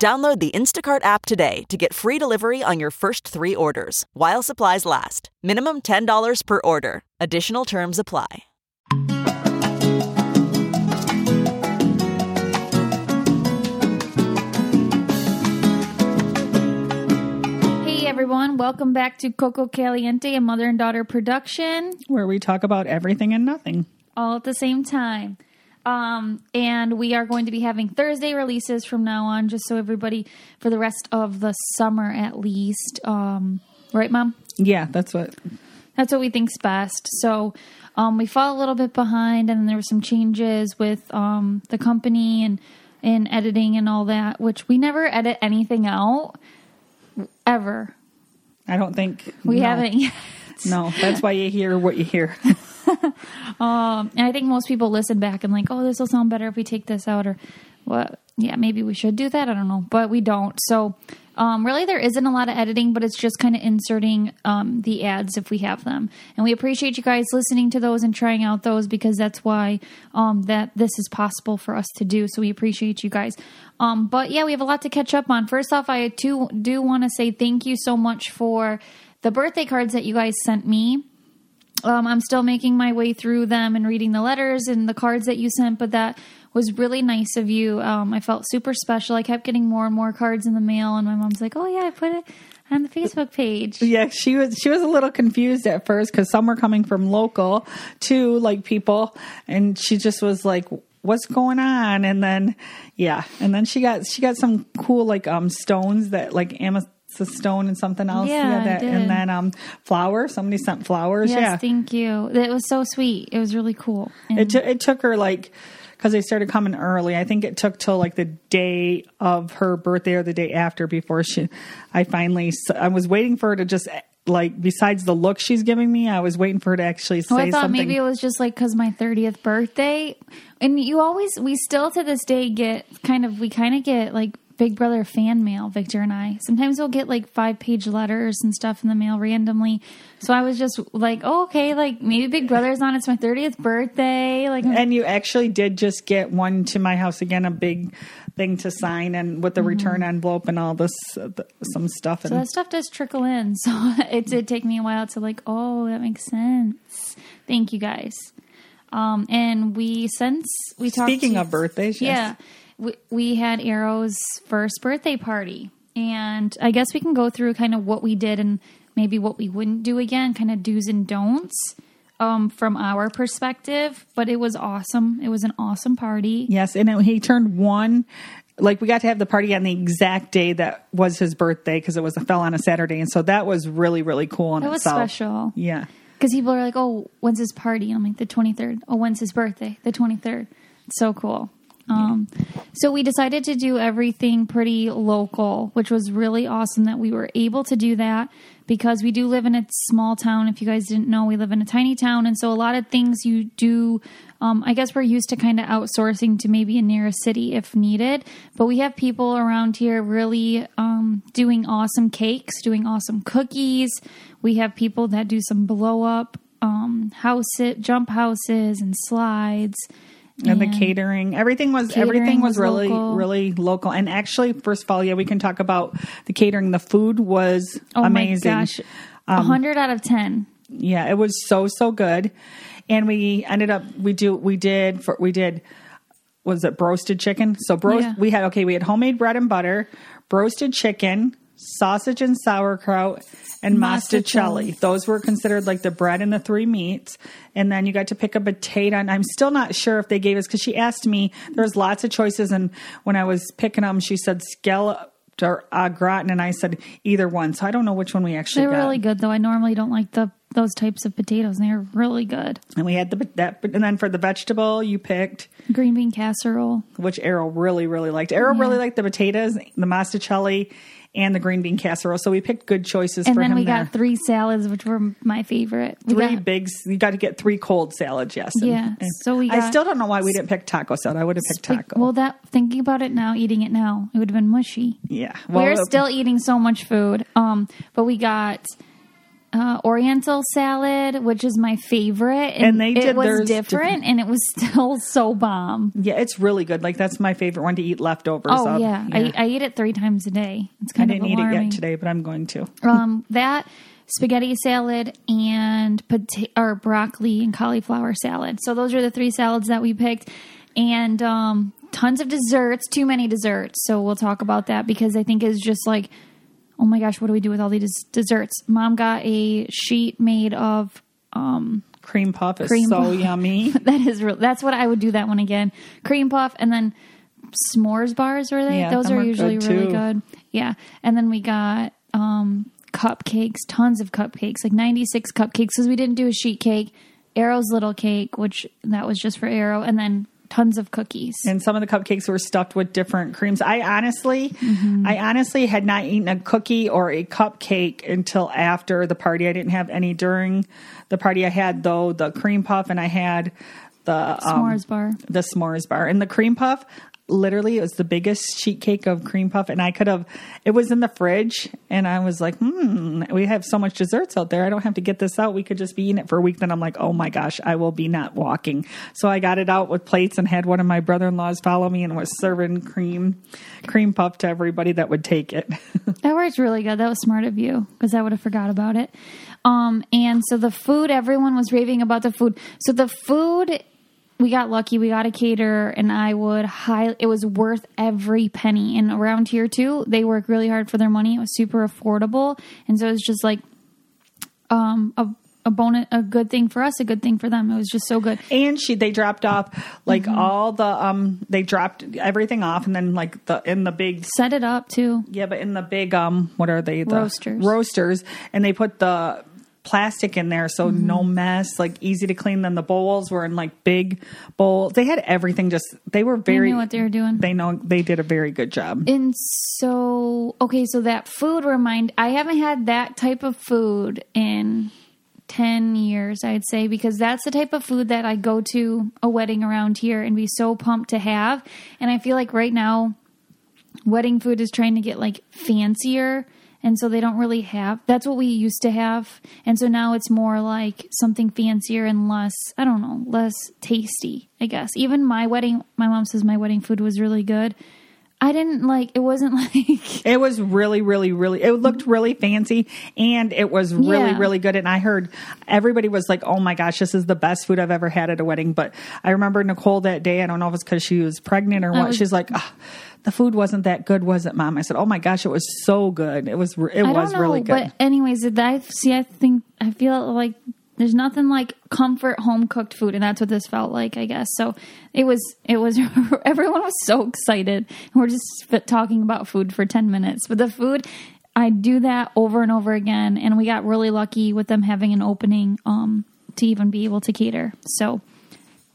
Download the Instacart app today to get free delivery on your first three orders while supplies last. Minimum $10 per order. Additional terms apply. Hey everyone, welcome back to Coco Caliente, a mother and daughter production, where we talk about everything and nothing all at the same time. Um, and we are going to be having Thursday releases from now on, just so everybody, for the rest of the summer at least. Um, right, Mom? Yeah, that's what. That's what we think's best. So um, we fall a little bit behind, and there were some changes with um, the company and and editing and all that, which we never edit anything out ever. I don't think we no. haven't yet. No, that's why you hear what you hear. um, and I think most people listen back and like, oh, this will sound better if we take this out, or what? Yeah, maybe we should do that. I don't know, but we don't. So, um, really, there isn't a lot of editing, but it's just kind of inserting um, the ads if we have them. And we appreciate you guys listening to those and trying out those because that's why um, that this is possible for us to do. So we appreciate you guys. Um, but yeah, we have a lot to catch up on. First off, I too do want to say thank you so much for the birthday cards that you guys sent me. Um, I'm still making my way through them and reading the letters and the cards that you sent, but that was really nice of you. Um, I felt super special. I kept getting more and more cards in the mail, and my mom's like, "Oh yeah, I put it on the Facebook page." Yeah, she was she was a little confused at first because some were coming from local to like people, and she just was like, what's going on and then yeah and then she got she got some cool like um stones that like amethyst a stone and something else. Yeah, that, and then um, flowers. Somebody sent flowers. Yes, yeah, thank you. It was so sweet. It was really cool. And it t- it took her like because they started coming early. I think it took till like the day of her birthday or the day after before she. I finally I was waiting for her to just like besides the look she's giving me, I was waiting for her to actually say well, I thought something. maybe it was just like because my thirtieth birthday, and you always we still to this day get kind of we kind of get like Big Brother fan mail, Victor and I. Sometimes we'll get like five page letters and stuff in the mail randomly. So I was just like, oh, okay, like maybe Big Brother's on. It's my 30th birthday. Like, and you actually did just get one to my house again, a big thing to sign and with the mm-hmm. return envelope and all this, uh, some stuff. And so that stuff does trickle in. So it did take me a while to like, oh, that makes sense. Thank you guys. Um, and we since we talked. Speaking to, of birthdays, yes. yeah we, we had Arrow's first birthday party. And I guess we can go through kind of what we did and maybe what we wouldn't do again, kind of do's and don'ts um, from our perspective. But it was awesome. It was an awesome party. Yes. And it, he turned one. Like we got to have the party on the exact day that was his birthday because it was a fell on a Saturday, and so that was really really cool. In it was itself. special. Yeah, because people are like, "Oh, when's his party?" And I'm like, "The 23rd." Oh, when's his birthday? The 23rd. It's So cool. Um, so we decided to do everything pretty local, which was really awesome that we were able to do that because we do live in a small town. If you guys didn't know, we live in a tiny town. And so a lot of things you do, um, I guess we're used to kind of outsourcing to maybe a near city if needed. But we have people around here really um, doing awesome cakes, doing awesome cookies. We have people that do some blow up um, house jump houses and slides and the catering. Everything was everything was, was really local. really local. And actually first of all yeah we can talk about the catering. The food was oh amazing. my gosh um, 100 out of 10 yeah it was so so good. And we ended up we do we did for we did was it roasted chicken? So bro- Yeah. we had okay we had homemade bread and butter roasted chicken sausage and sauerkraut, and Masticelli. Those were considered like the bread and the three meats. And then you got to pick a potato. And I'm still not sure if they gave us because she asked me. There was lots of choices, and when I was picking them, she said scallop or au gratin, and I said either one. So I don't know which one we actually They're got. really good though. I normally don't like the those types of potatoes. and They're really good. And we had the that, and then for the vegetable, you picked Green bean casserole. which Arrow really, really liked. Arrow really liked the potatoes, the masticelli, and the green bean casserole. So we picked good choices And for then we there. got three salads, which were my favorite. We three got- big. You got to get three cold salads. Yes. And- Yeah, and so we I still don't know why we didn't pick taco salad. I would have picked taco. Well, that thinking about it now, eating it now, it would have been mushy. yeah. We're still eating so much food. Um, but we got uh, Oriental salad, which is my favorite, And they did it was theirs different, and it was still so bomb. Yeah, it's really good. Like that's my favorite one to eat leftovers. Oh of. yeah, I, I eat it three times a day. It's I kind didn't of eat it yet today, but I'm going to. um, that spaghetti salad and pota- or broccoli and cauliflower salad. So those are the three salads that we picked, and um, tons of desserts. Too many desserts. So we'll talk about that because I think it's just like, oh my gosh, what do we do with all these desserts? Mom got a sheet made of. Um, Cream puff is Cream so puff. yummy. that is real. That's what I would do that one again. Cream puff and then s'mores bars were they? Yeah, Those are usually good, really good. Yeah. And then we got um cupcakes, tons of cupcakes, like 96 cupcakes because we didn't do a sheet cake. Arrow's little cake, which that was just for Arrow, and then tons of cookies. and some of the cupcakes were stuffed with different creams. I honestly, Mm-hmm. I honestly had not eaten a cookie or a cupcake until after the party. I didn't have any during the party. I had though the cream puff and I had the um, S'mores bar. the s'mores bar and the cream puff. Literally, it was the biggest sheet cake of cream puff, and I could have. It was in the fridge, and I was like, "Hmm, we have so much desserts out there. I don't have to get this out. We could just be eating it for a week." Then I'm like, "Oh my gosh, I will be not walking." So I got it out with plates and had one of my brother-in-laws follow me and was serving cream, cream puff to everybody that would take it. That worked really good. That was smart of you because I would have forgot about it. Um, and so the food, everyone was raving about the food. So the food, we got lucky. We got a caterer, and I would high. It was worth every penny. And around here too, they work really hard for their money. It was super affordable, and so it was just like um, a a bonus, a good thing for us, a good thing for them. It was just so good. and she they dropped off like Mm-hmm. all the um they dropped everything off and then like the in the big Set it up too. Yeah, but in the big um, what are they? The Roasters. Roasters, and they put the plastic in there, so Mm-hmm. no mess, like easy to clean. Then the bowls were in like big bowls. They had everything. Just they were They very. knew what they were doing. They know they did a very good job. And so, okay, so that food remind I haven't had that type of food in 10 years, I'd say, because that's the type of food that I go to a wedding around here and be so pumped to have. And I feel like right now, wedding food is trying to get like fancier. And so they don't really have that's what we used to have. And so now it's more like something fancier and less, I don't know, less tasty, I guess. Even my wedding, my mom says my wedding food was really good. I didn't like it wasn't like It was really, really, really. It looked really fancy, and it was really, Yeah. really good. And I heard everybody was like, "Oh my gosh, this is the best food I've ever had at a wedding." But I remember Nicole that day. I don't know if it's because she was pregnant or what. was- She's like, "Ah, "The food wasn't that good, was it, Mom?" I said, "Oh my gosh, it was so good. It was. It I was know, really good." but anyways, did I see I think I feel like there's nothing like comfort home cooked food and that's what this felt like, I guess. So it was it was everyone was so excited. We're just talking about food for 10 minutes. But the food I do that over and over again and we got really lucky with them having an opening um to even be able to cater. So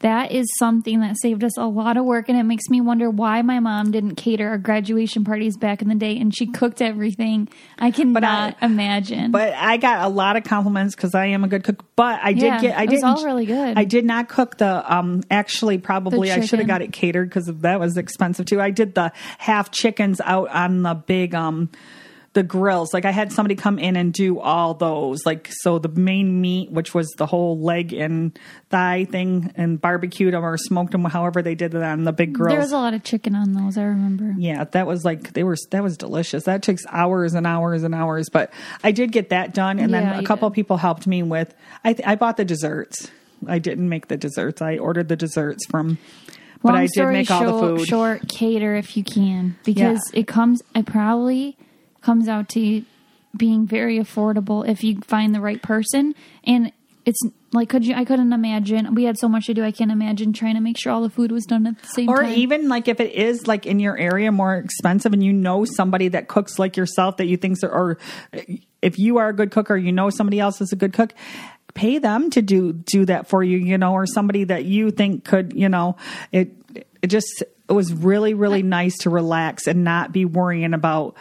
that is something that saved us a lot of work and it makes me wonder why my mom didn't cater our graduation parties back in the day and she cooked everything i cannot imagine But I got a lot of compliments because I am a good cook. But I did Yeah, get. I didn't. all really good. I did not cook the. Um, actually, probably I should have got it catered because that was expensive too. I did the half chickens out on the big um, the grills. Like I had somebody come in and do all those. Like so, the main meat, which was the whole leg and thigh thing, and barbecued them or smoked them, however they did it on the big grills. there was a lot of chicken on those i remember Yeah, that was like they were that was delicious. That takes hours and hours and hours, but I did get that done, and Yeah, then a couple did. people helped me with. I th- I bought the desserts. I didn't make the desserts. I ordered the desserts from, but Long I did make all the short, food. short cater if you can because Yeah. it comes i probably comes out to being very affordable if you find the right person. And it's like could you I couldn't imagine we had so much to do I can't imagine trying to make sure all the food was done at the same or time. Or even like if it is like in your area more expensive and you know somebody that cooks like yourself that you think or if you are a good cook or you know somebody else is a good cook pay them to do do that for you you know or somebody that you think could you know it it just it was really really nice to relax and not be worrying about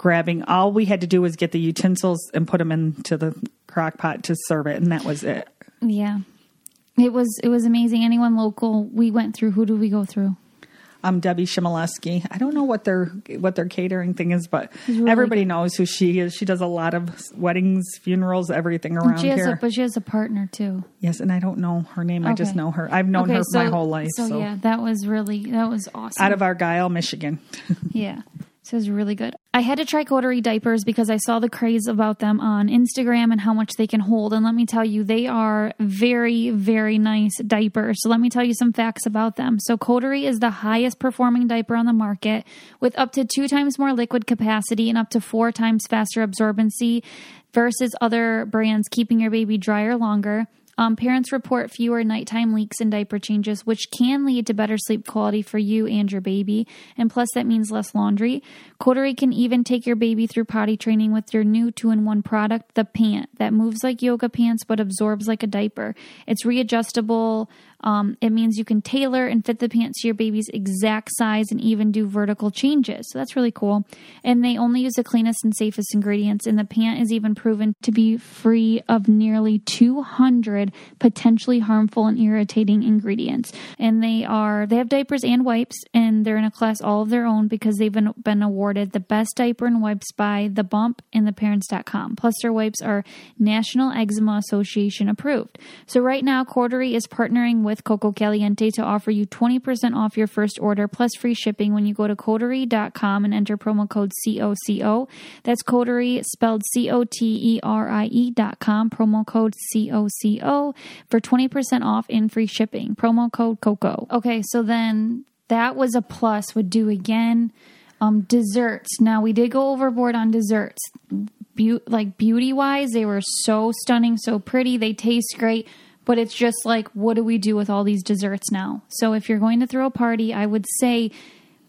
grabbing all we had to do was get the utensils and put them into the crock pot to serve it and that was it yeah. It was it was amazing. Anyone local we went through, who do we go through? um, Debbie Shimoleski. I don't know what their what their catering thing is, but really everybody good. knows who she is. She does a lot of weddings, funerals, everything around She has here. a but she has a partner too. yes, and I don't know her name. I just know her. I've known Okay, her my whole life. So, So, yeah, that was really that was awesome. out of Argyle, Michigan. Yeah. So it was really good. I had to try Coterie diapers because I saw the craze about them on Instagram and how much they can hold. And let me tell you, they are very, very nice diapers. So let me tell you some facts about them. So Coterie is the highest performing diaper on the market with up to two times more liquid capacity and up to four times faster absorbency versus other brands keeping your baby drier longer. Um, parents report fewer nighttime leaks and diaper changes, which can lead to better sleep quality for you and your baby. And plus, that means less laundry. Coterie can even take your baby through potty training with their new two in one product, the Pant, that moves like yoga pants but absorbs like a diaper. It's readjustable. Um, it means you can tailor and fit the pants to your baby's exact size and even do vertical changes. So that's really cool. And they only use the cleanest and safest ingredients. And the pant is even proven to be free of nearly 200 potentially harmful and irritating ingredients. And they are, they have diapers and wipes, and they're in a class all of their own because they've been, been awarded the best diaper and wipes by The Bump and theparents.com. Plus, their wipes are National Eczema Association approved. So right now, Coterie is partnering with Coco Caliente to offer you 20% off your first order plus free shipping when you go to coterie.com and enter promo code COCO. That's Coterie spelled C O T E R I E dot com, promo code COCO for 20% off and free shipping. Promo code COCO. Okay, so then that was a plus, would do again. Um, desserts. Now we did go overboard on desserts. Beau- like beauty wise, they were so stunning, so pretty. They taste great, but it's just like, what do we do with all these desserts now? So if you're going to throw a party, I would say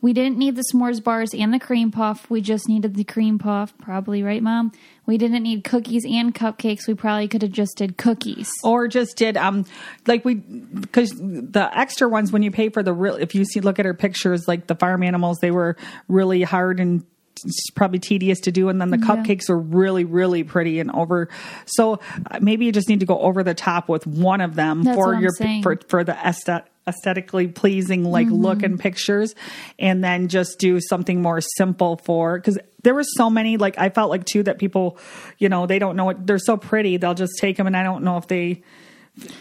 we didn't need the s'mores bars and the cream puff. We just needed the cream puff, probably, right, mom? We didn't need cookies and cupcakes. We probably could have just did cookies. or just did um like we because the extra ones when you pay for the real if you see look at her pictures like the farm animals they were really hard and it's probably tedious to do and then the cupcakes are really really pretty and over so uh, maybe you just need to go over the top with one of them That's for your for for the aesthet aesthetically pleasing like Mm-hmm. look and pictures and then just do something more simple for because there were so many like i felt like too that people you know they don't know what they're so pretty they'll just take them and i don't know if they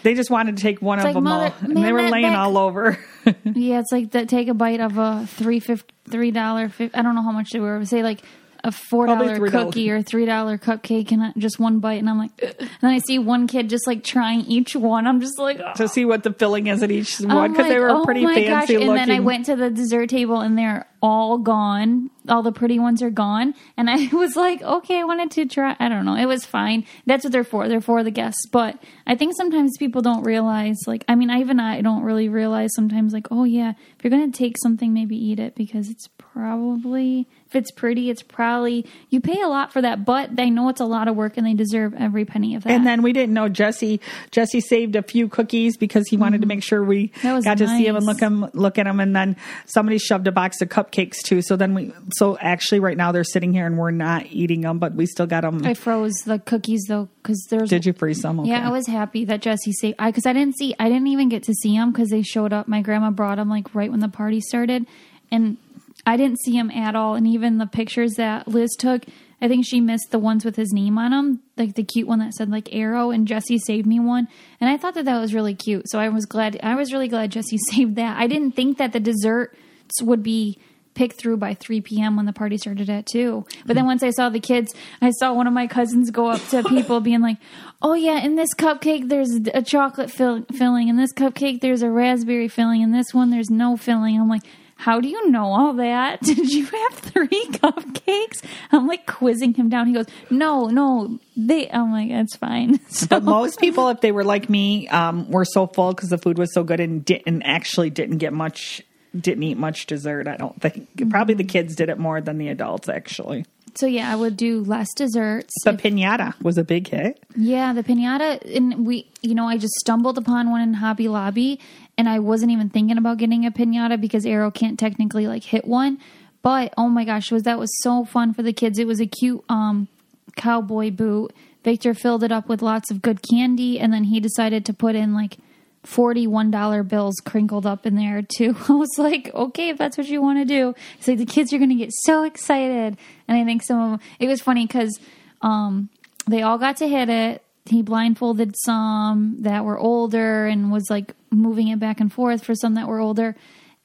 they just wanted to take one It's of like, them mother- all and they were laying all over Yeah, it's like that. Take a bite of a three fifty, three dollar. I don't know how much they were. Say like a four dollar cookie or three dollar cupcake, and I- just one bite, and I'm like, "Ugh." and then I see one kid just like trying each one. I'm just like, to see what the filling is at each one because they were oh pretty fancy gosh. looking And then I went to the dessert table, and they're all gone. All the pretty ones are gone, and I was like, okay, I wanted to try. I don't know. It was fine. That's what they're for. They're for the guests. But I think sometimes people don't realize. Like, I mean, I even I don't really realize sometimes. Like, oh yeah, if you're gonna take something, maybe eat it because it's probably if it's pretty, it's probably you pay a lot for that. But they know it's a lot of work, and they deserve every penny of that. and then we didn't know Jesse. Jesse saved a few cookies because he wanted to make sure we Mm-hmm. Got to see him and look him look at him. And then somebody shoved a box of cupcakes too. So then we so actually right now they're sitting here and we're not eating them, but we still got them. I froze the cookies though because there's Did you freeze some? Okay. Yeah, I was happy that Jesse saved. I because I didn't see, I didn't even get to see them because they showed up. My grandma brought them like right when the party started, and I didn't see him at all. And even the pictures that Liz took, I think she missed the ones with his name on them, like the cute one that said like Arrow. And Jesse saved me one, and I thought that that was really cute. So I was glad. I was really glad Jesse saved that. I didn't think that the desserts would be picked through by 3 p.m. when the party started at 2. But then once I saw the kids, I saw one of my cousins go up to people being like, "Oh yeah, in this cupcake there's a chocolate fill- filling, in this cupcake there's a raspberry filling, in this one there's no filling." I'm like, how do you know all that? Did you have three cupcakes? I'm like quizzing him down. He goes, no, no, they. I'm like, that's fine. So, But most people, if they were like me, um, were so full because the food was so good and didn't actually didn't get much, didn't eat much dessert. I don't think. Probably the kids did it more than the adults actually. so yeah, I would do less desserts. The pinata was a big hit. Yeah, the pinata, and we, you know, I just stumbled upon one in Hobby Lobby, and I wasn't even thinking about getting a pinata because Arrow can't technically like hit one. But oh my gosh, was that was so fun for the kids? It was a cute um cowboy boot. Victor filled it up with lots of good candy, and then he decided to put in like forty one dollar bills crinkled up in there too. I was like, okay, if that's what you want to do, it's like the kids are going to get so excited, and I think some of them. It was funny because um, they all got to hit it. He blindfolded some that were older and was like moving it back and forth for some that were older.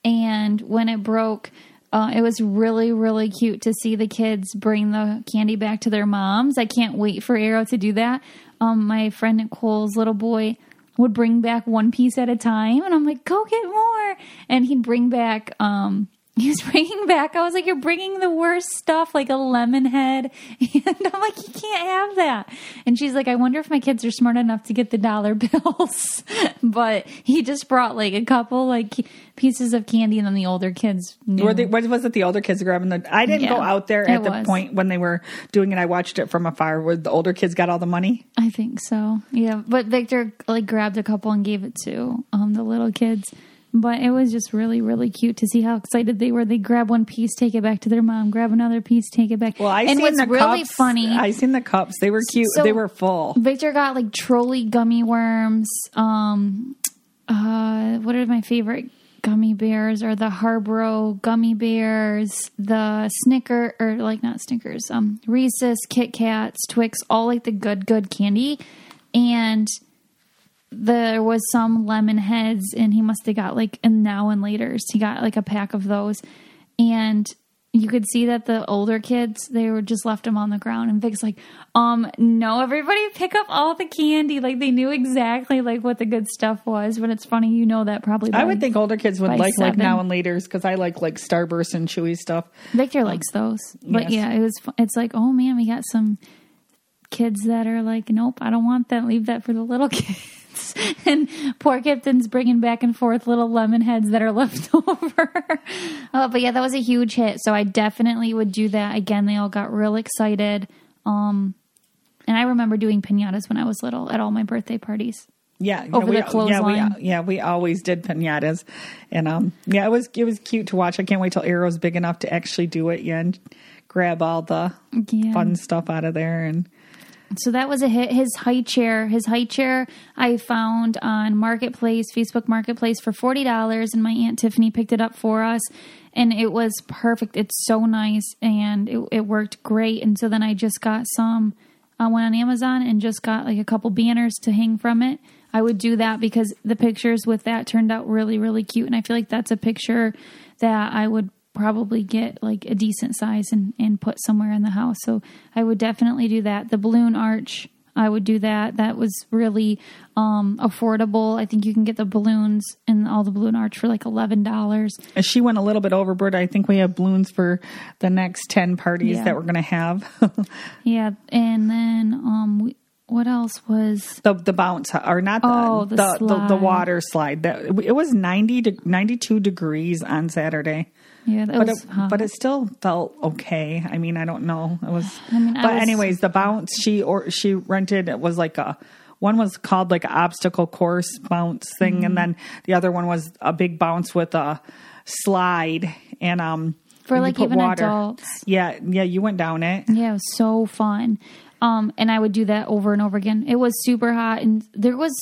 And when it broke, uh, it was really, really cute to see the kids bring the candy back to their moms. I can't wait for Arrow to do that. Um, my friend Nicole's little boy would bring back one piece at a time, and I'm like, go get more. And he'd bring back, um, he was bringing back, I was like, you're bringing the worst stuff, like a lemon head. And I'm like, you can't have that. And she's like, I wonder if my kids are smart enough to get the dollar bills. but he just brought like a couple like pieces of candy, and then the older kids knew. Were they, what was it? The older kids grabbing the. I didn't go out there at the was. point when they were doing it. I watched it from afar. Where the older kids got all the money. I think so. Yeah, but Victor like grabbed a couple and gave it to um the little kids. But it was just really, really cute to see how excited they were. They grab one piece, take it back to their mom, grab another piece, take it back. Well, I and seen what's the really cups. funny, I seen the cups. They were cute. So- they were full. Victor got like Trolli gummy worms. Um, uh, what are my favorite gummy bears? Are the Haribo gummy bears, the Snicker or like not Snickers, um, Reese's, Kit Kats, Twix, all like the good, good candy, and there was some lemon heads, and he must have got like and now and later's. He got like a pack of those, and you could see that the older kids they were just left them on the ground. And Vic's like um no everybody pick up all the candy. Like they knew exactly like what the good stuff was. But it's funny you know that probably I would think older kids would by like like now and later's because I like like Starburst and Chewy stuff. Victor likes those. But yes. yeah it was it's like oh man we got some kids that are like nope I don't want that. Leave that for the little kids and poor Kipton's bringing back and forth little lemon heads that are left over. oh, but yeah, that was a huge hit. So I definitely would do that again. They all got real excited. Um, and I remember doing pinatas when I was little at all my birthday parties. Yeah, Over we, the yeah, we, yeah, we always did pinatas, and um, yeah, it was it was cute to watch. I can't wait till Arrow's big enough to actually do it. Yeah, and grab all the Yeah. fun stuff out of there, and So that was a hit. His high chair, his high chair, I found on Marketplace, Facebook Marketplace for forty dollars, and my aunt Tiffany picked it up for us, and it was perfect. It's so nice, and it, it worked great. And so then I just got some. I went on Amazon and just got like a couple banners to hang from it. I would do that because the pictures with that turned out really, really cute, and I feel like that's a picture that I would probably get like a decent size and, and put somewhere in the house. So I would definitely do that. The balloon arch, I would do that. That was really um, affordable. I think you can get the balloons and all the balloon arch for like eleven dollars. And she went a little bit overboard. I think we have balloons for the next ten parties Yeah. that we're going to have. Yeah, and then um, we, what else was? the the bounce or not the Oh, the the, the, the water slide. That it was ninety to ninety two degrees on Saturday. Yeah, that But was. it, hot. but it still felt okay. I mean, I don't know. It was. mean, I but was- anyways, the bounce she or she rented it was like a one was called like obstacle course bounce thing, Mm-hmm. and then the other one was a big bounce with a slide and um For, like, even adults. Yeah, yeah, you went down it. Yeah, it was so fun. Um, and I would do that over and over again. It was super hot, and there was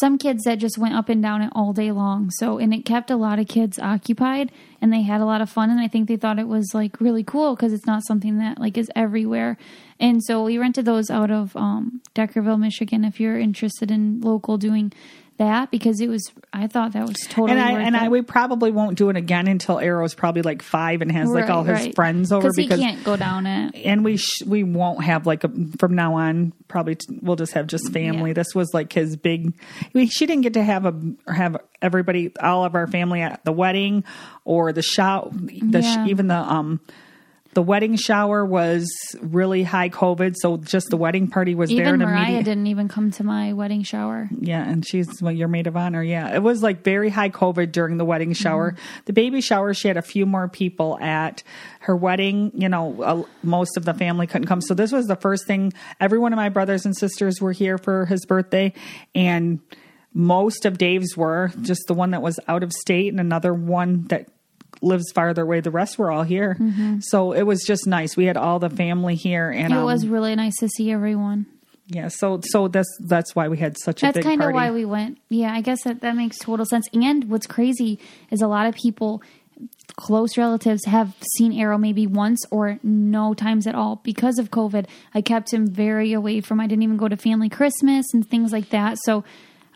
some kids that just went up and down it all day long. So, and it kept a lot of kids occupied, and they had a lot of fun. And I think they thought it was like really cool because it's not something that like is everywhere. And so we rented those out of um, Deckerville, Michigan. If you're interested in local doing that because it was. I thought that was totally. and I and it. I we probably won't do it again until Arrow's probably like five and has like Right, all his friends over because he can't go down it. and we sh- we won't have like a, from now on probably t- we'll just have just family. Yeah. This was like his big. We, she didn't get to have a have everybody all of our family at the wedding or the shout. The sh- even the um the wedding shower was really high COVID, so just the wedding party was there. Even and Mariah immediate- didn't even come to my wedding shower. yeah, and she's well, your maid of honor. Yeah, it was like very high COVID during the wedding shower. The baby shower, she had a few more people at her wedding. You know, uh, most of the family couldn't come, so this was the first thing. Every one of my brothers and sisters were here for his birthday, and most of Dave's were just the one that was out of state, and another one that lives farther away. The rest were all here, so it was just nice. We had all the family here, and It um, was really nice to see everyone. yeah. So so that's that's why we had such a That's kind of why we went. Yeah, I guess that, that makes total sense. And what's crazy is a lot of people, close relatives, have seen Arrow maybe once or no times at all because of COVID. I kept him very away from. I didn't even go to family Christmas and things like that. So,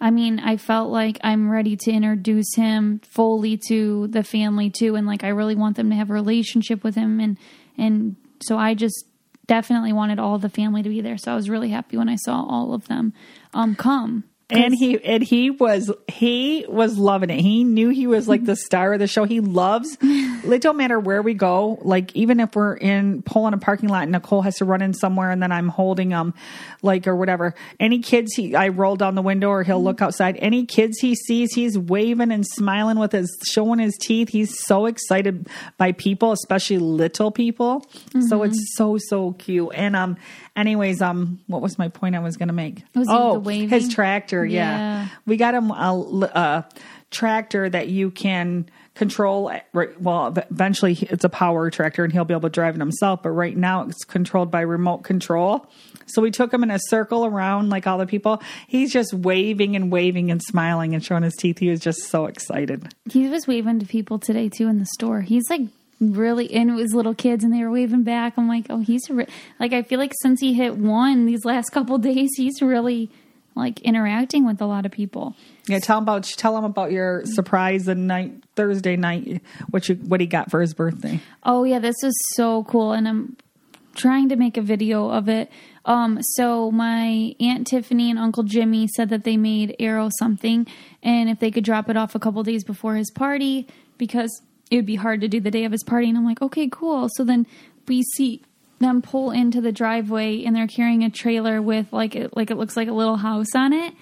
I mean, I felt like I'm ready to introduce him fully to the family too, and like I really want them to have a relationship with him, and and so I just definitely wanted all the family to be there. So I was really happy when I saw all of them um come. And he and he was he was loving it. He knew he was like the star of the show. He loves. It don't matter where we go. Like even if we're in pulling a parking lot, and Nicole has to run in somewhere, and then I'm holding him like or whatever. Any kids he I roll down the window, or he'll look outside. Any kids he sees, he's waving and smiling with his showing his teeth. He's so excited by people, especially little people. So it's so so cute. And um, anyways, um, what was my point I was gonna make? Was oh, the waving? his tractor. Yeah. Yeah. we got him a, a tractor that you can control. Well, eventually it's a power tractor, and he'll be able to drive it himself. But right now it's controlled by remote control. So we took him in a circle around like all the people. He's just waving and waving and smiling and showing his teeth. He was just so excited. He was waving to people today too in the store. He's like really, and it was little kids, and they were waving back. I'm like, oh, he's re-. like, I feel like since he hit one these last couple days, he's really like interacting with a lot of people. Yeah, tell him about tell him about your surprise the night Thursday night. What you what he got for his birthday. Oh yeah, this was so cool, and I'm trying to make a video of it. Um, so my aunt Tiffany and Uncle Jimmy said that they made Arrow something, and if they could drop it off a couple days before his party, because it would be hard to do the day of his party. And I'm like, okay, cool. So then we see them pull into the driveway, and they're carrying a trailer with like it, like it looks like a little house on it.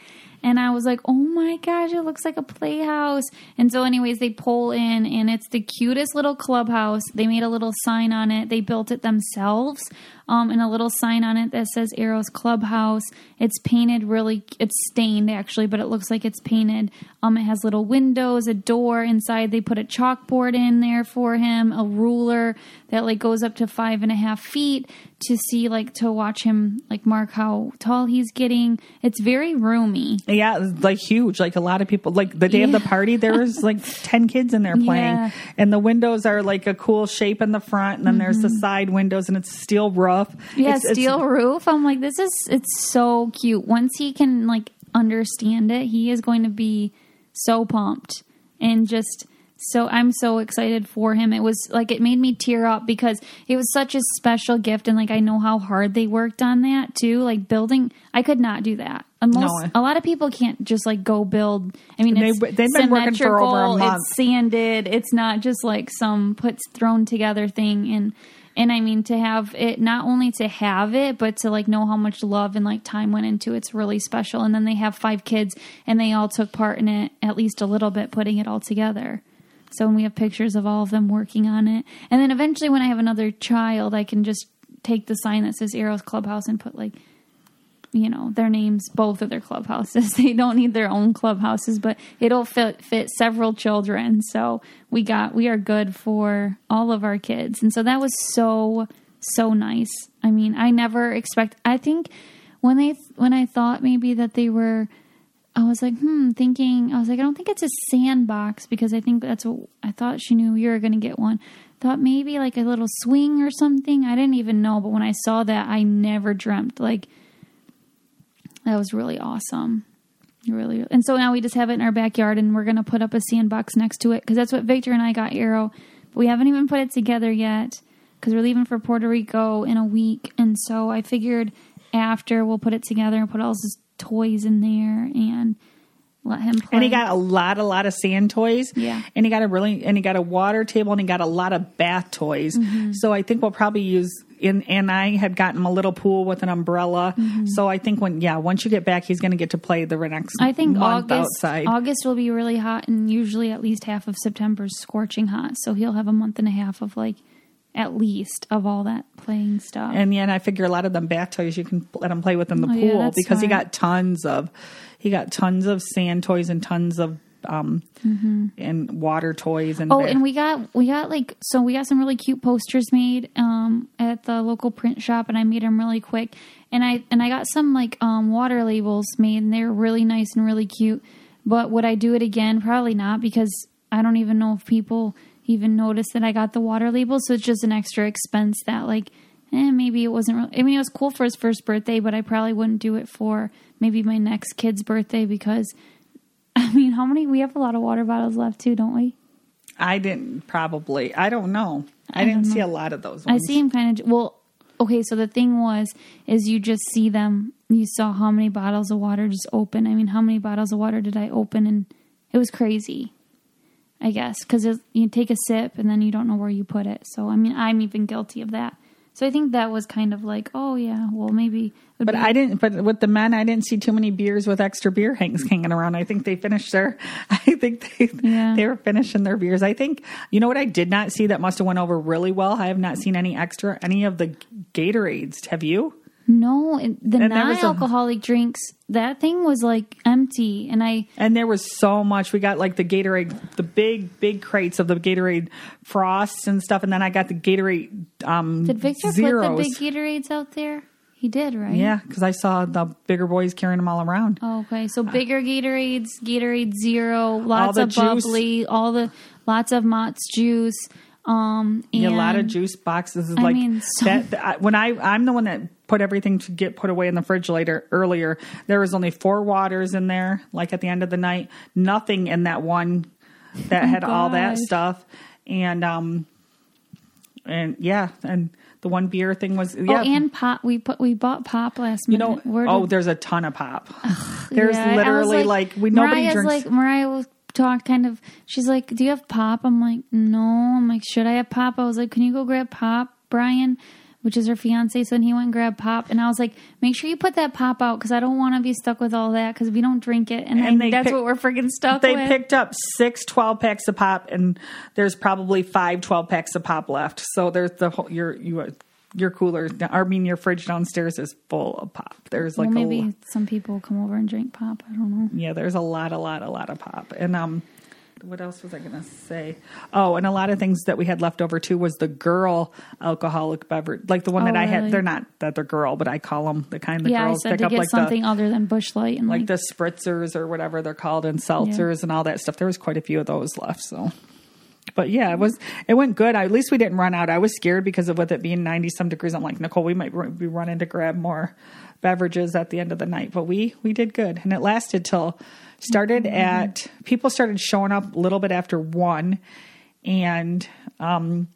And I was like, oh my gosh, it looks like a playhouse. And so, anyways, they pull in, and it's the cutest little clubhouse. They made a little sign on it. They built it themselves, um, and a little sign on it that says Arrows Clubhouse. It's painted really, it's stained actually, but it looks like it's painted. Um, it has little windows, a door inside. They put a chalkboard in there for him, a ruler that like goes up to five and a half feet to see, like, to watch him, like, mark how tall he's getting. It's very roomy. Yeah, like huge. Like a lot of people. Like the day of the party, there was like ten kids in there playing, Yeah. and the windows are like a cool shape in the front, and then there's the side windows, and it's steel roof. Mm-hmm. Yeah, It's- it's- steel roof. I'm like, this is it's so cute. Once he can like understand it, he is going to be so pumped and just so I'm so excited for him. It was like it made me tear up because it was such a special gift and like I know how hard they worked on that too. Like building I could not do that. Most No. a lot of people can't just like go build I mean They- it's they've been working for over a month. It's sanded. It's not just like some puts thrown together thing and and I mean to have it not only to have it but to like know how much love and like time went into it's really special. And then they have five kids and they all took part in it at least a little bit putting it all together. So when we have pictures of all of them working on it. And then eventually when I have another child, I can just take the sign that says Arrows Clubhouse and put like you know their names both of their clubhouses. They don't need their own clubhouses but it'll fit fit several children. So we got we are good for all of our kids. And so that was so so nice. I mean i never expect i think when they when i thought maybe that they were i was like hmm thinking i was like i don't think it's a sandbox because i think that's what i thought she knew you were going to get one. Thought maybe like a little swing or something. I didn't even know but when i saw that i never dreamt like that was really awesome. Really, and so now we just have it in our backyard, and we're gonna put up a sandbox next to it because that's what Victor and I got Arrow, but we haven't even put it together yet because we're leaving for Puerto Rico in a week, and so I figured after we'll put it together and put all his toys in there and let him play. And he got a lot, a lot of sand toys. Yeah. And he got a really, and he got a water table, and he got a lot of bath toys. Mm-hmm. So I think we'll probably use. In, and I had gotten him a little pool with an umbrella. So I think when, yeah, once you get back, he's going to get to play the next Mm-hmm. I think August outside. August will be really hot, and usually at least half of September is scorching hot. So he'll have a month and a half of like at least of all that playing stuff. And yeah, and I figure a lot of them bath toys you can let him play with in the Oh, pool that's because he got tons of, he got tons of sand toys and tons of um and water toys and Mm-hmm. Oh, ba- and we got we got like so we got some really cute posters made um at the local print shop, and I made them really quick. And I and I got some like um water labels made, and they're really nice and really cute. But would I do it again? Probably not because I don't even know if people even notice that I got the water label. So it's just an extra expense that like. Eh, maybe it wasn't. Really, I mean, it was cool for his first birthday, but I probably wouldn't do it for maybe my next kid's birthday because, I mean, how many? We have a lot of water bottles left too, don't we? I didn't probably. I don't know. I, didn't see a lot of those I see him kind of well. Okay, so the thing was, is you just see them. You saw how many bottles of water just open. I mean, how many bottles of water did I open? And it was crazy. I guess because you take a sip and then you don't know where you put it. So I mean, I'm even guilty of that. So I think that was kind of like, oh yeah, well maybe. But be- I didn't. But with the men, I didn't see too many beers with extra beer hangs hanging around. I think they finished their. I think they Yeah. they were finishing their beers. I think you know what I did not see that must have went over really well. I have not seen any extra any of the Gatorades. Have you? No it- the And was a- non-alcoholic drinks. That thing was like empty, and I And there was so much. We got like the Gatorade, the big big crates of the Gatorade frosts and stuff, and then I got the Gatorade um, did Victor zeros. put the big Gatorades out there. He did, right? yeah, because I saw the bigger boys carrying them all around. Oh, okay, so bigger Gatorades, Gatorade Zero, lots of juice. bubbly, all the lots of Mott's juice. Um, and Yeah, a lot of juice boxes. Is I like mean, so- that. that- When I I'm the one that put everything to get put away in the refrigerator earlier. There was only four waters in there. Like at the end of the night, nothing in that one that had all that gosh. stuff. And um, and yeah, and the one beer thing was Oh, yeah. and pop. We put we bought pop last you minute. know, Where oh, did- there's a ton of pop. There's Yeah, I was literally like, we nobody Mariah's drinks. like Mariah was talk kind of. She's like, "Do you have pop?" I'm like, "No." I'm like, "Should I have pop?" I was like, "Can you go grab pop, Brian?" Which is her fiance. So he went and grabbed pop, and I was like, "Make sure you put that pop out because I don't want to be stuck with all that because we don't drink it, and, And I- that's pick- what we're freaking stuck with. they with." picked up six 12 packs of pop and there's probably five 12 packs of pop left so there's the whole you're you your cooler i mean your fridge downstairs is full of pop there's like well, a maybe lo- some people come over and drink pop. I don't know. yeah there's a lot a lot a lot of pop and um what else was I going to say? Oh, and a lot of things that we had left over too was the girl alcoholic beverage, like the one Oh, that I really? had. They're not that they're girl, but I call them the kind the yeah, I girls said pick to up, get like something the other than Busch Light and like like, the spritzers or whatever they're called and seltzers and all that stuff. There was quite a few of those left. So, but yeah, it was it went good. I, at least we didn't run out. I was scared because of with it being ninety some degrees. I'm like Nicole, we might be running to grab more beverages at the end of the night, but we we did good, and it lasted till started at people started showing up a little bit after one, and um.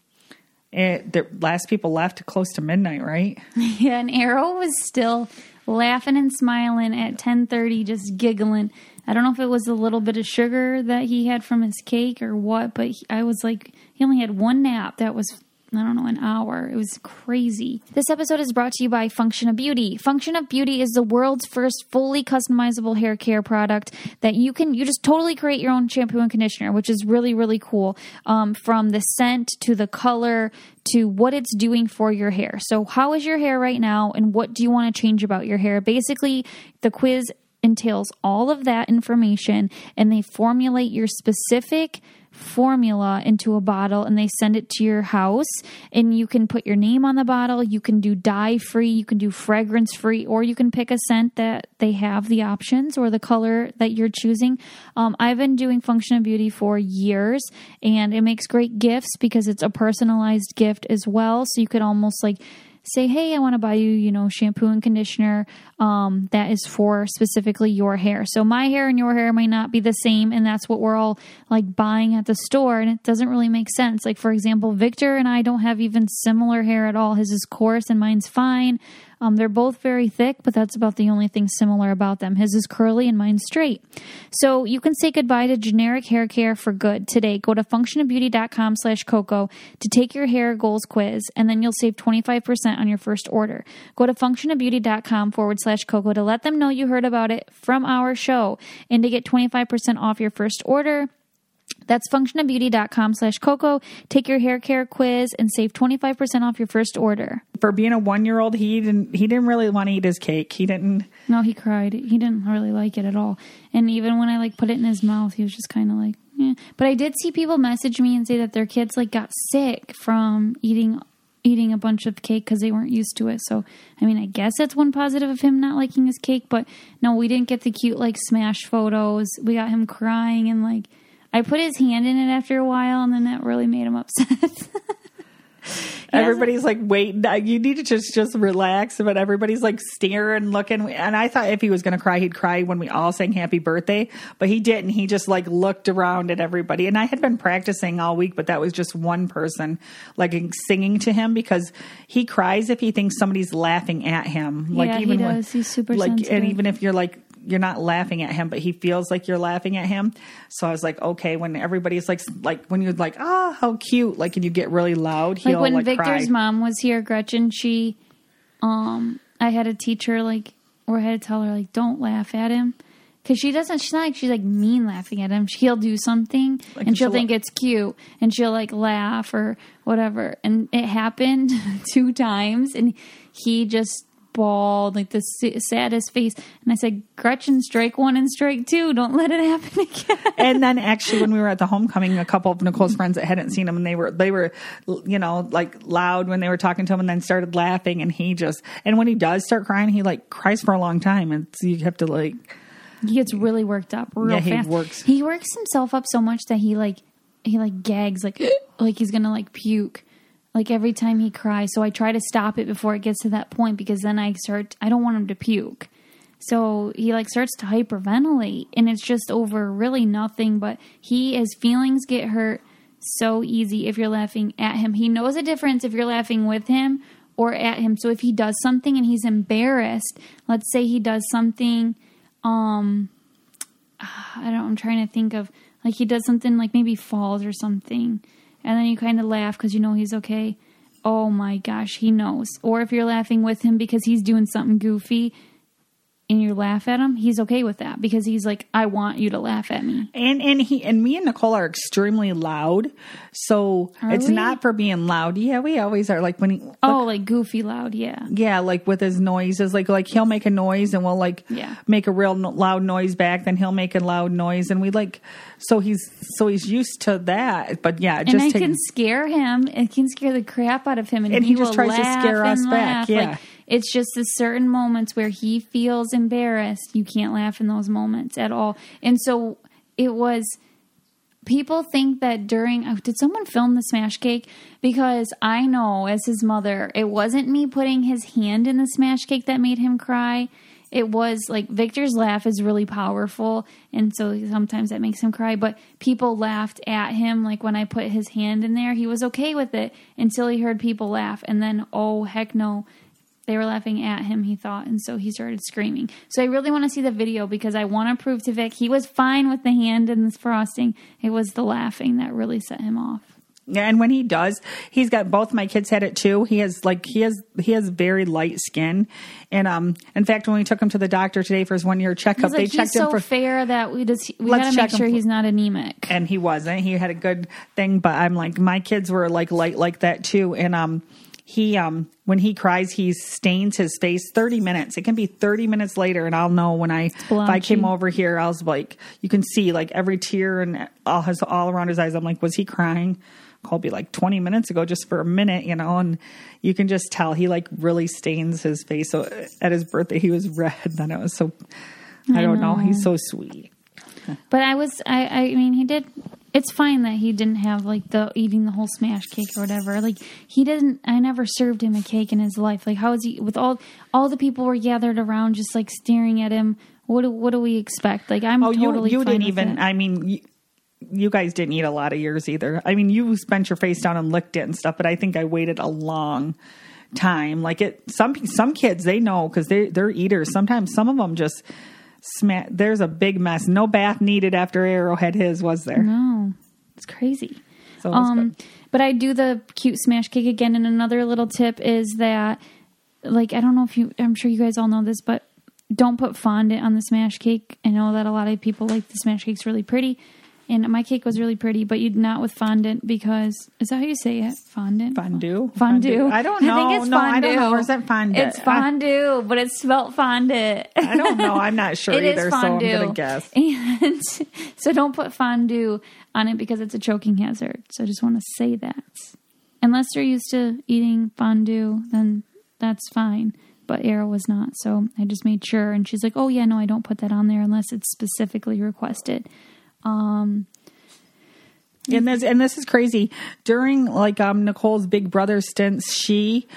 It, the last people left close to midnight, right? Yeah, and Arrow was still laughing and smiling at 10:30 just giggling. I don't know if it was a little bit of sugar that he had from his cake or what, but he, I was like he only had one nap that was I don't know, an hour. It was crazy. This episode is brought to you by Function of Beauty. Function of Beauty is the world's first fully customizable hair care product that you can, you just totally create your own shampoo and conditioner, which is really, really cool. Um, from the scent to the color to what it's doing for your hair. So, how is your hair right now, and what do you want to change about your hair? Basically, the quiz entails all of that information, and they formulate your specific formula into a bottle and they send it to your house. And you can put your name on the bottle. You can do dye free. You can do fragrance free or you can pick a scent that they have the options or the color that you're choosing. Um, i've been doing function of beauty for years and it makes great gifts because it's a personalized gift as well. So you could almost like say, "Hey, I want to buy you, you know, shampoo and conditioner um, that is for specifically your hair." So my hair and your hair might not be the same, and that's what we're all like buying at the store, and it doesn't really make sense. Like for example, Victor and I don't have even similar hair at all. His is coarse and mine's fine. Um, they're both very thick, but that's about the only thing similar about them. His is curly and mine's straight. So you can say goodbye to generic hair care for good today. Go to functionofbeauty.com slash coco to take your hair goals quiz, and then you'll save 25% on your first order. Go to functionofbeauty.com forward slash coco to let them know you heard about it from our show and to get 25% off your first order. That's functionofbeauty.com slash coco. Take your hair care quiz and save 25% off your first order. For being a one year old, he didn't he didn't really want to eat his cake. He didn't No, he cried. He didn't really like it at all. And even when I like put it in his mouth, he was just kind of like, eh. But I did see people message me and say that their kids like got sick from eating eating a bunch of cake because they weren't used to it. So, I mean, I guess that's one positive of him not liking his cake. But no, we didn't get the cute like smash photos. We got him crying and like I put his hand in it after a while, and then that really made him upset. Everybody's like, wait, you need to just just relax. But everybody's like staring, looking. And I thought if he was going to cry, he'd cry when we all sang happy birthday. But he didn't. He just like looked around at everybody. And I had been practicing all week, but that was just one person like singing to him because he cries if he thinks somebody's laughing at him. Like Yeah, he even when- He's super like, sensitive. and even if you're like you're not laughing at him, but he feels like you're laughing at him. So I was like, okay, when everybody's like, like when you're like, oh, how cute, like, and you get really loud, he'll like when like Victor's cry. mom was here, Gretchen, she, um, I had a teacher like, or I had to tell her like, don't laugh at him. Cause she doesn't, she's not like, she's like mean laughing at him. She'll do something Like, and she'll she'll- think it's cute and she'll like laugh or whatever. And it happened two times and he just bawled like the saddest face. And I said, Gretchen, strike one and strike two. Don't let it happen again. and then actually when we were at the homecoming a couple of nicole's friends that hadn't seen him and they were they were you know like loud when they were talking to him and then started laughing and he just and when he does start crying he like cries for a long time and so you have to like He gets really worked up real Yeah, he fast. works- He works himself up so much that he like he like gags like like he's gonna like puke like every time he cries. So I try to stop it before it gets to that point because then I start I don't want him to puke. So he like starts to hyperventilate and it's just over really nothing but he his feelings get hurt so easy if you're laughing at him. He knows a difference if you're laughing with him or at him. So if he does something and he's embarrassed, let's say he does something um I don't I'm trying to think of like he does something like maybe falls or something and then you kind of laugh cuz you know he's okay. Oh my gosh, he knows. Or if you're laughing with him because he's doing something goofy and you laugh at him, he's okay with that because he's like I want you to laugh at me. and and he and me and nicole are extremely loud so Are it's we? not for being loud yeah we always are like when he Oh, like goofy loud, yeah. yeah like with his noises like like he'll make a noise and we'll like Yeah. make a real no- loud noise back then he'll make a loud noise and we like so he's so he's used to that but yeah And just I take, can scare him. It can scare the crap out of him, and, And he, he just tries to scare us back, laugh. yeah. Like, it's just the certain moments where he feels embarrassed. You can't laugh in those moments at all. And so it was. People think that during oh, did someone film the smash cake? Because I know as his mother, it wasn't me putting his hand in the smash cake that made him cry. It was like Victor's laugh is really powerful, and so sometimes that makes him cry. But people laughed at him, like when I put his hand in there, he was okay with it until he heard people laugh, and then oh heck no, they were laughing at him. He thought, and so he started screaming. So I really want to see the video because I want to prove to Vic he was fine with the hand and the frosting. It was the laughing that really set him off. Yeah, and when he does, he's got both my kids had it too. He has like he has he has very light skin, and um, in fact, when we took him to the doctor today for his one year checkup, like, they checked so him for fair that we just we Let's got to make sure for- he's not anemic. and he wasn't. He had a good thing, but I'm like my kids were like light like that too, and um. He um when he cries he stains his face 30 minutes. It can be 30 minutes later and I'll know when I if I came over here I was like you can see like every tear and all his all around his eyes. I'm like was he crying? Colby like 20 minutes ago just for a minute, you know, and you can just tell he like really stains his face. So at his birthday he was red. Then it was so I, don't know. He's so sweet. But I was, I, I mean, he did. It's fine that he didn't have like the eating the whole smash cake or whatever. Like he didn't. I never served him a cake in his life. Like how is he with all all the people were gathered around just like staring at him? What do what do we expect? Like I'm Oh, totally. you you didn't even. it. I mean. You, you guys didn't eat a lot of yours either. I mean, you spent your face down and licked it and stuff, but I think I waited a long time. Like it, some some kids they know because they they're eaters. Sometimes some of them just smash. There's a big mess. No bath needed after Arrow had his, was there? no, it's crazy. So it was Um, good. but I do the cute smash cake again. And another little tip is that, like, I don't know if you, I'm sure you guys all know this, but don't put fondant on the smash cake. I know that a lot of people like the smash cake's really pretty, and my cake was really pretty, but you not with fondant because is that how you say it? Fondant, Fondue? fondue. I don't know. I think it's No, fondue. I don't know. Or is that fondant? It's fondue, but it's spelt fondant. I don't know. I'm not sure It is either, so I'm fondue. gonna guess. And so don't put fondue on it because it's a choking hazard. So I just want to say that. Unless you're used to eating fondue, then that's fine. But Arrow was not. So I just made sure. And she's like, oh, yeah, no, I don't put that on there unless it's specifically requested. And this and this is crazy. During like um Nicole's big brother stints, she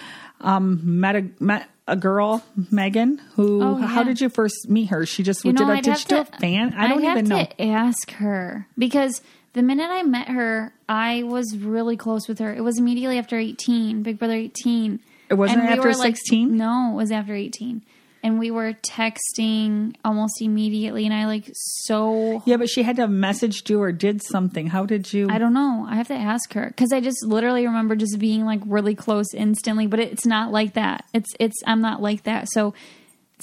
um met a met a girl, Megan, who Oh, how did you first meet her? She just You did, know, I'd did have she do to a fan? I don't I'd even know. to ask her because the minute I met her, I was really close with her. It was immediately after 18, Big Brother 18. It wasn't And we after were, like- 16? No, it was after 18. And we were texting almost immediately, and I like so. Yeah, but she had to have messaged you or did something. How did you? I don't know. I have to ask her because I just literally remember just being like really close instantly, but it's not like that. It's it's I'm not like that. So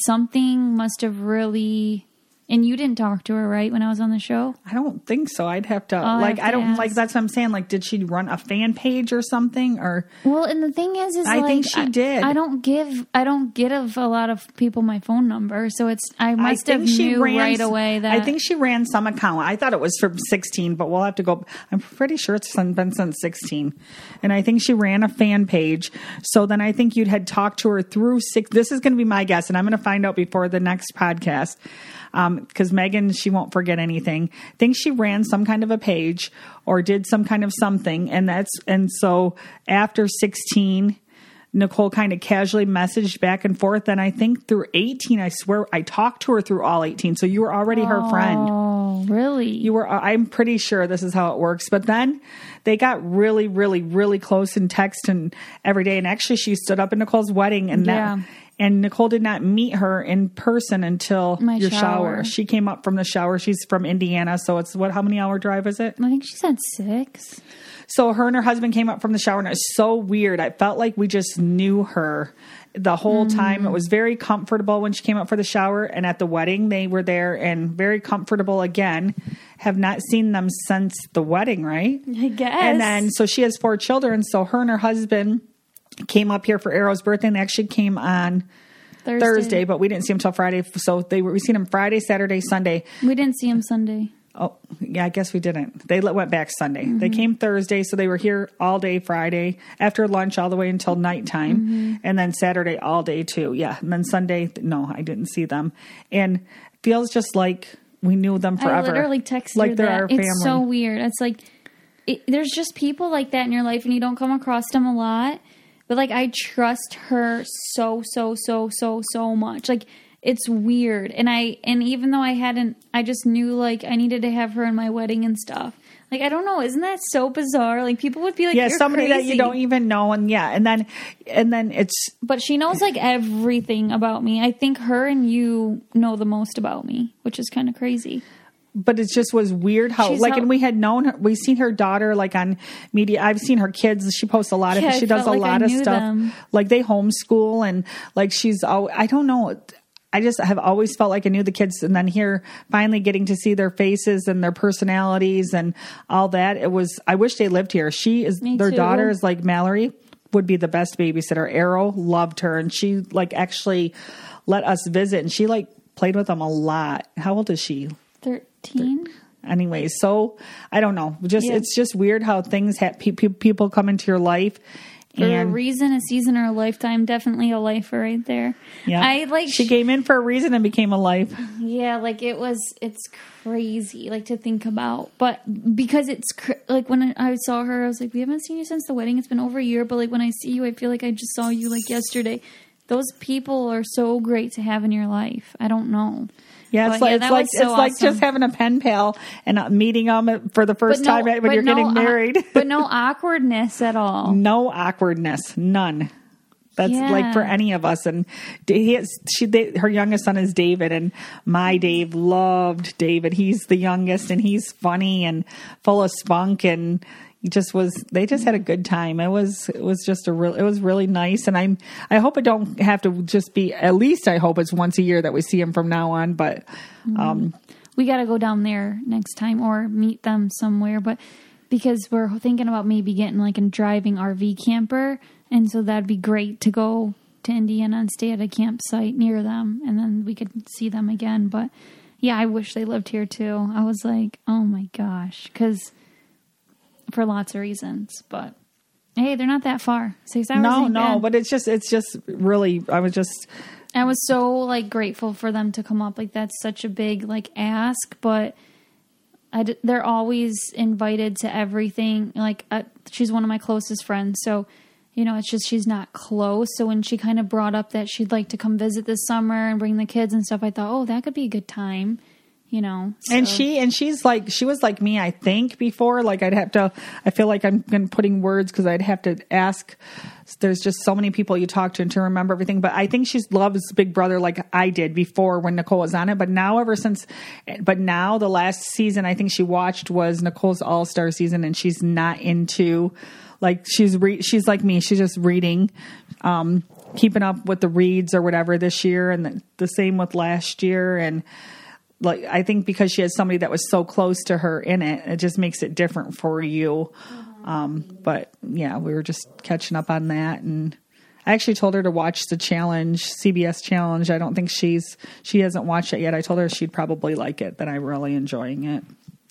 something must have really. And you didn't talk to her, right, when I was on the show? I don't think so. I'd have to I like have I don't like that's what I'm saying. Like, did she run a fan page or something? Or Well, and the thing is, is I like, think she did. I don't give, I don't give a lot of people my phone number, so it's I must I have knew ran right away that I think she ran some account. I thought it was from 16, but we'll have to go. I'm pretty sure it's been been since 16, and I think she ran a fan page. So then I think you'd had talked to her through six. This is going to be my guess, and I'm going to find out before the next podcast Um, because Megan she won't forget anything. I think she ran some kind of a page or did some kind of something, and that's and so after 16. Nicole kind of casually messaged back and forth. And I think through 18, I swear I talked to her through all 18. So you were already her friend. Oh, really? You were, I'm pretty sure this is how it works. But then they got really, really, really close in text and every day. And actually, she stood up at Nicole's wedding and Yeah. that. And Nicole did not meet her in person until My your shower. shower. She came up from the shower. She's from Indiana, so it's what? How many hour drive is it? I think she said six. So her and her husband came up from the shower, and it was so weird. I felt like we just knew her the whole mm. time. It was very comfortable when she came up for the shower, and at the wedding, they were there and very comfortable again. Have not seen them since the wedding, right? I guess. And then, so she has four children. So her and her husband came up here for Arrow's birthday, and they actually came on Thursday. Thursday, but we didn't see him till Friday. So they were we seen him Friday, Saturday, Sunday. we didn't see him Sunday. Oh, yeah, I guess we didn't. They went back Sunday. They Mm-hmm. came Thursday, so they were here all day Friday, after lunch all the way until nighttime, Mm-hmm. and then Saturday all day too. Yeah, and then Sunday, no, I didn't see them. And it feels just like we knew them forever. I literally texted like they're that. our family. It's so weird. It's like it, there's just people like that in your life, and you don't come across them a lot. But like, I trust her so, so, so, so, so much. Like, it's weird, and I and even though I hadn't, I just knew like I needed to have her in my wedding and stuff. Like, I don't know, isn't that so bizarre? Like, people would be like, yeah, "You're somebody that you don't even know, and yeah, and then and then it's But she knows like everything about me. I think her and you know the most about me, which is kind of crazy. But it just was weird how She's like how- and we had known her we seen her daughter like on media i've seen her kids she posts a lot of Yeah, I she does a like I lot of stuff them. like they homeschool and like she's oh i don't know I just have always felt like I knew the kids, and then here finally getting to see their faces and their personalities and all that. It was. I wish they lived here. She is Me their too. daughter is like Mallory would be the best babysitter. Arrow loved her, and she like actually let us visit, and she like played with them a lot. How old is she? Thirteen. anyway so i don't know just Yeah. it's just weird how things have pe- pe- people come into your life For a And- reason, a season, or a lifetime, definitely a lifer right there. Yeah. I like she came in for a reason and became a life. Yeah, like it was, it's crazy, like to think about. But because it's cr- like when I saw her, I was like, we haven't seen you since the wedding. It's been over a year, but like when I see you, I feel like I just saw you like yesterday. Those people are so great to have in your life. I don't know. Yeah, But it's like yeah, it's like so it's like just having a pen pal and uh, meeting them for the first no- time when you're no getting married. but no awkwardness at all. no awkwardness, none. That's like for any of us. And he has, she, they, her youngest son is David, and my Dave loved David. He's the youngest, and he's funny and full of spunk, and just was. They just had a good time. It was, it was just a real. It was really nice, and I'm. I hope it don't have to just be. At least I hope it's once a year that we see him from now on. But um, we got to go down there next time or meet them somewhere but because we're thinking about maybe getting like a driving rv camper and so that'd be great to go to indiana and stay at a campsite near them and then we could see them again but yeah i wish they lived here too i was like oh my gosh because for lots of reasons but hey they're not that far six hours no, no, bad. but it's just, it's just really. I was just. I was so like grateful for them to come up. Like that's such a big like ask, but I d- they're always invited to everything. Like uh, she's one of my closest friends, so you know it's just she's not close. So when she kind of brought up that she'd like to come visit this summer and bring the kids and stuff, I thought, oh, that could be a good time. You know, And she and she's like she was like me, I think before. Like I'd have to. I feel like I'm putting words because I'd have to ask. There's just so many people you talk to and to remember everything. But I think she loves Big Brother like I did before when Nicole was on it. But now ever since, but now the last season I think she watched was Nicole's All Star season, and she's not into like she's re- she's like me. She's just reading. Um, keeping up with the reads or whatever this year and the, the same with last year and like I think because she has somebody that was so close to her in it, it just makes it different for you. Um, but yeah, we were just catching up on that, and I actually told her to watch the challenge, CBS challenge. I don't think she's she hasn't watched it yet. I told her she'd probably like it. That I'm really enjoying it.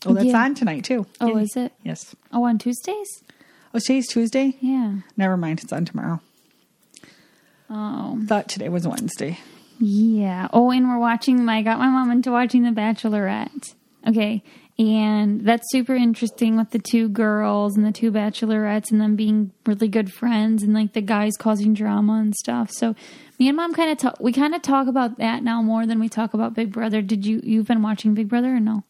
Oh, that's Yeah. on tonight too. Oh, Yay. is it? Yes. Oh, on Tuesdays? Oh, today's Tuesday. Yeah. Never mind. It's on tomorrow. Oh. Thought today was Wednesday. Yeah. Oh, and we're watching. I got my mom into watching The Bachelorette. Okay, and that's super interesting with the two girls and the two bachelorettes and them being really good friends and like the guys causing drama and stuff. So me and mom kind of talk. We kind of talk about that now more than we talk about Big Brother. Did you you've been watching Big Brother or no?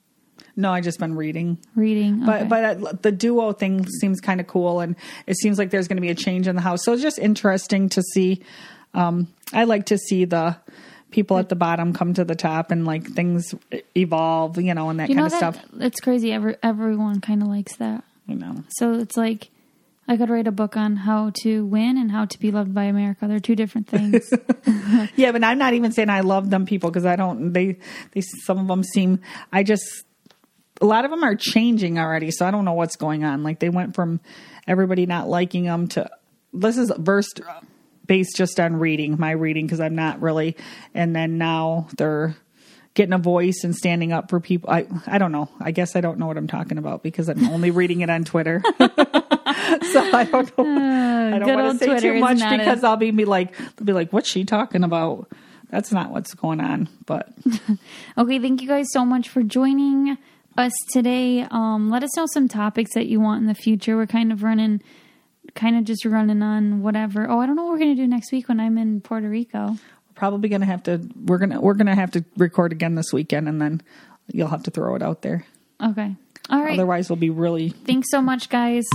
No, I just been reading. Reading, But but uh, the duo thing seems kind of cool, and it seems like there's going to be a change in the house. So it's just interesting to see. Um, I like to see the people at the bottom come to the top and like things evolve, you know, and that you kind know of that stuff. it's crazy. Every, everyone kind of likes that. You know, So it's like I could write a book on how to win and how to be loved by America. They're two different things. yeah, but I'm not even saying I love them people because I don't. They they some of them seem. I just a lot of them are changing already, so I don't know what's going on. Like they went from everybody not liking them to this is versed based just on reading my reading because I'm not really, and then now they're getting a voice and standing up for people. I I don't know. I guess I don't know what I'm talking about because I'm only reading it on Twitter. so I don't know. I don't want to say Twitter too much because I'll be, be like, be like, what's she talking about? That's not what's going on. But Okay, thank you guys so much for joining us today. Um, let us know some topics that you want in the future. We're kind of running, kind of just running on whatever. Oh, I don't know what we're gonna do next week when I'm in Puerto Rico. we're probably gonna have to. We're gonna we're gonna have to record again this weekend, and then you'll have to throw it out there. Okay, all right. Otherwise, we'll be really Thanks so much, guys.